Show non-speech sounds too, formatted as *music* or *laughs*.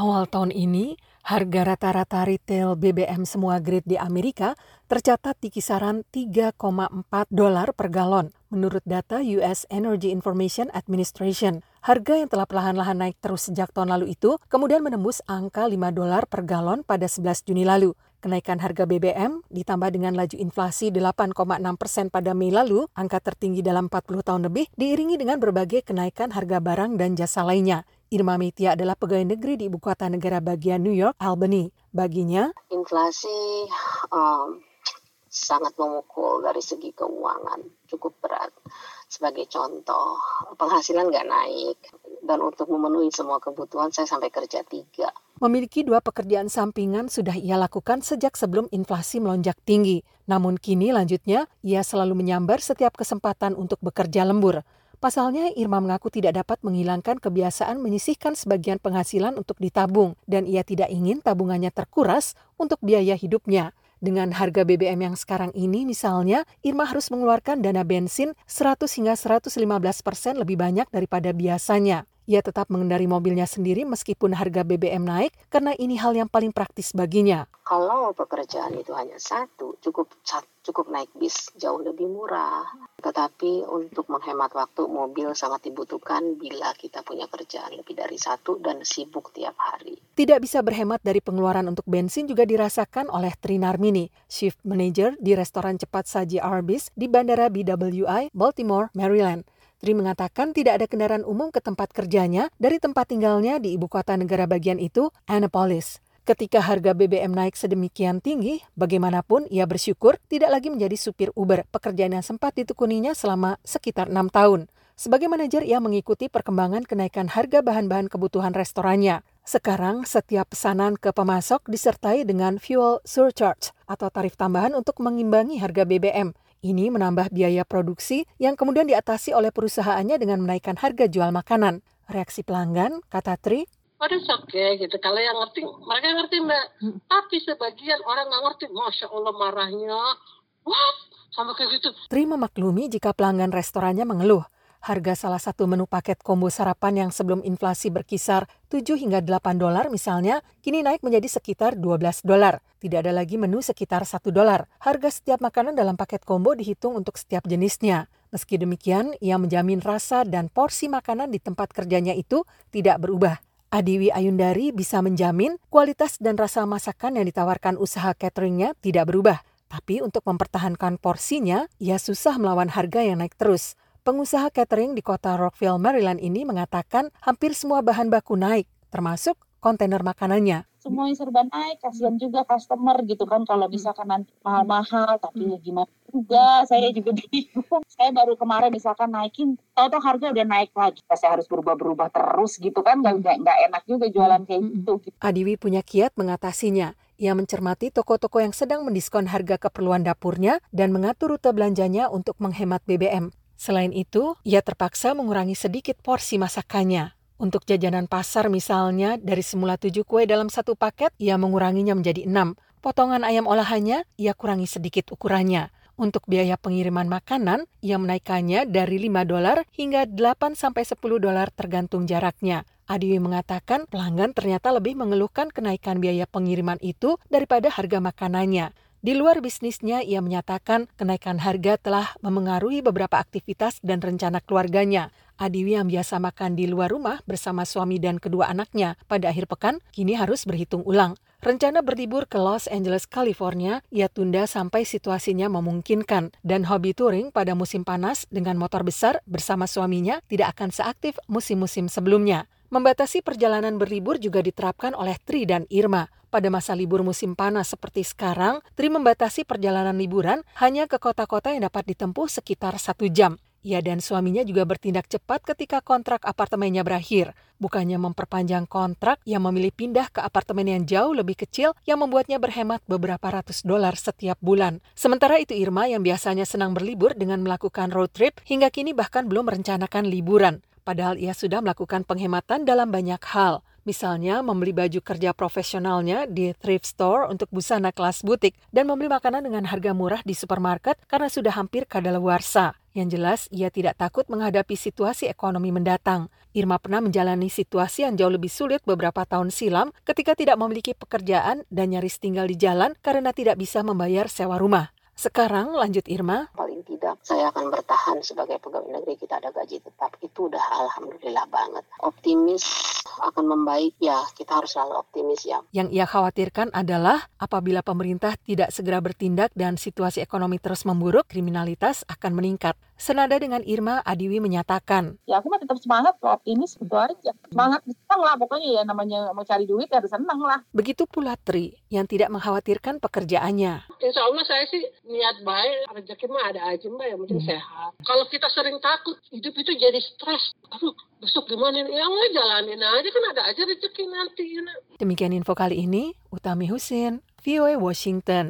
Awal tahun ini, harga rata-rata retail BBM semua grade di Amerika tercatat di kisaran 3,4 dolar per galon. Menurut data US Energy Information Administration, harga yang telah perlahan-lahan naik terus sejak tahun lalu itu kemudian menembus angka 5 dolar per galon pada 11 Juni lalu. Kenaikan harga BBM ditambah dengan laju inflasi 8,6 persen pada Mei lalu, angka tertinggi dalam 40 tahun lebih, diiringi dengan berbagai kenaikan harga barang dan jasa lainnya. Irma Metia adalah pegawai negeri di ibu kota negara bagian New York, Albany. Baginya, inflasi um, sangat memukul dari segi keuangan, cukup berat. Sebagai contoh, penghasilan nggak naik, dan untuk memenuhi semua kebutuhan saya sampai kerja tiga. Memiliki dua pekerjaan sampingan sudah ia lakukan sejak sebelum inflasi melonjak tinggi. Namun kini lanjutnya, ia selalu menyambar setiap kesempatan untuk bekerja lembur. Pasalnya, Irma mengaku tidak dapat menghilangkan kebiasaan menyisihkan sebagian penghasilan untuk ditabung, dan ia tidak ingin tabungannya terkuras untuk biaya hidupnya. Dengan harga BBM yang sekarang ini misalnya, Irma harus mengeluarkan dana bensin 100 hingga 115 persen lebih banyak daripada biasanya. Ia tetap mengendari mobilnya sendiri meskipun harga BBM naik karena ini hal yang paling praktis baginya. Kalau pekerjaan itu hanya satu, cukup cukup naik bis jauh lebih murah. Tetapi untuk menghemat waktu, mobil sangat dibutuhkan bila kita punya kerjaan lebih dari satu dan sibuk tiap hari. Tidak bisa berhemat dari pengeluaran untuk bensin juga dirasakan oleh Trinar Mini, shift manager di restoran cepat saji Arby's di Bandara BWI, Baltimore, Maryland. Tri mengatakan tidak ada kendaraan umum ke tempat kerjanya dari tempat tinggalnya di ibu kota negara bagian itu, Annapolis. Ketika harga BBM naik sedemikian tinggi, bagaimanapun ia bersyukur tidak lagi menjadi supir Uber, pekerjaan yang sempat ditekuninya selama sekitar enam tahun. Sebagai manajer, ia mengikuti perkembangan kenaikan harga bahan-bahan kebutuhan restorannya. Sekarang, setiap pesanan ke pemasok disertai dengan fuel surcharge atau tarif tambahan untuk mengimbangi harga BBM. Ini menambah biaya produksi yang kemudian diatasi oleh perusahaannya dengan menaikkan harga jual makanan. Reaksi pelanggan, kata Tri, Pada oke okay, gitu. Kalau yang ngerti, mereka ngerti mbak. Hmm. Tapi sebagian orang nggak ngerti. Masya Allah marahnya. Wah, sama kayak gitu. Tri memaklumi jika pelanggan restorannya mengeluh. Harga salah satu menu paket combo sarapan yang sebelum inflasi berkisar 7 hingga 8 dolar misalnya, kini naik menjadi sekitar 12 dolar. Tidak ada lagi menu sekitar 1 dolar. Harga setiap makanan dalam paket combo dihitung untuk setiap jenisnya. Meski demikian, ia menjamin rasa dan porsi makanan di tempat kerjanya itu tidak berubah. Adiwi Ayundari bisa menjamin kualitas dan rasa masakan yang ditawarkan usaha cateringnya tidak berubah. Tapi untuk mempertahankan porsinya, ia susah melawan harga yang naik terus. Pengusaha catering di kota Rockville, Maryland ini mengatakan hampir semua bahan baku naik, termasuk kontainer makanannya. Semuanya serba naik, kasihan juga customer gitu kan kalau misalkan nanti mahal-mahal, tapi ya gimana juga, saya juga *laughs* bingung. Saya baru kemarin misalkan naikin, tahu-tahu harga udah naik lagi. Saya harus berubah-berubah terus gitu kan, nggak, nggak enak juga jualan kayak gitu. Adiwi punya kiat mengatasinya. Ia mencermati toko-toko yang sedang mendiskon harga keperluan dapurnya dan mengatur rute belanjanya untuk menghemat BBM. Selain itu, ia terpaksa mengurangi sedikit porsi masakannya. Untuk jajanan pasar misalnya, dari semula tujuh kue dalam satu paket, ia menguranginya menjadi enam. Potongan ayam olahannya, ia kurangi sedikit ukurannya. Untuk biaya pengiriman makanan, ia menaikkannya dari 5 dolar hingga 8 sampai 10 dolar tergantung jaraknya. Adiwi mengatakan pelanggan ternyata lebih mengeluhkan kenaikan biaya pengiriman itu daripada harga makanannya. Di luar bisnisnya, ia menyatakan kenaikan harga telah memengaruhi beberapa aktivitas dan rencana keluarganya. Adiwi yang biasa makan di luar rumah bersama suami dan kedua anaknya pada akhir pekan kini harus berhitung ulang. Rencana berlibur ke Los Angeles, California, ia tunda sampai situasinya memungkinkan dan hobi touring pada musim panas dengan motor besar bersama suaminya tidak akan seaktif musim-musim sebelumnya. Membatasi perjalanan berlibur juga diterapkan oleh Tri dan Irma. Pada masa libur musim panas seperti sekarang, Tri membatasi perjalanan liburan hanya ke kota-kota yang dapat ditempuh sekitar satu jam. Ia dan suaminya juga bertindak cepat ketika kontrak apartemennya berakhir. Bukannya memperpanjang kontrak, ia memilih pindah ke apartemen yang jauh lebih kecil yang membuatnya berhemat beberapa ratus dolar setiap bulan. Sementara itu Irma yang biasanya senang berlibur dengan melakukan road trip hingga kini bahkan belum merencanakan liburan. Padahal ia sudah melakukan penghematan dalam banyak hal. Misalnya membeli baju kerja profesionalnya di thrift store untuk busana kelas butik dan membeli makanan dengan harga murah di supermarket karena sudah hampir kadaluarsa. Yang jelas, ia tidak takut menghadapi situasi ekonomi mendatang. Irma pernah menjalani situasi yang jauh lebih sulit beberapa tahun silam ketika tidak memiliki pekerjaan dan nyaris tinggal di jalan karena tidak bisa membayar sewa rumah. Sekarang lanjut Irma. Paling tidak saya akan bertahan sebagai pegawai negeri kita ada gaji tetap. Itu udah alhamdulillah banget. Optimis akan membaik ya kita harus selalu optimis ya. Yang ia khawatirkan adalah apabila pemerintah tidak segera bertindak dan situasi ekonomi terus memburuk, kriminalitas akan meningkat. Senada dengan Irma, Adiwi menyatakan. Ya aku mah tetap semangat, optimis itu aja. Semangat senang lah pokoknya ya namanya mau cari duit ya harus senang lah. Begitu pula Tri yang tidak mengkhawatirkan pekerjaannya. Insya Allah saya sih niat baik, rezeki mah ada aja mbak, yang penting hmm. sehat. Kalau kita sering takut, hidup itu jadi stres. Aduh, besok gimana? Ya nggak jalanin aja kan ada aja rezeki nanti. Ya. Demikian info kali ini, Utami Husin, VOA Washington.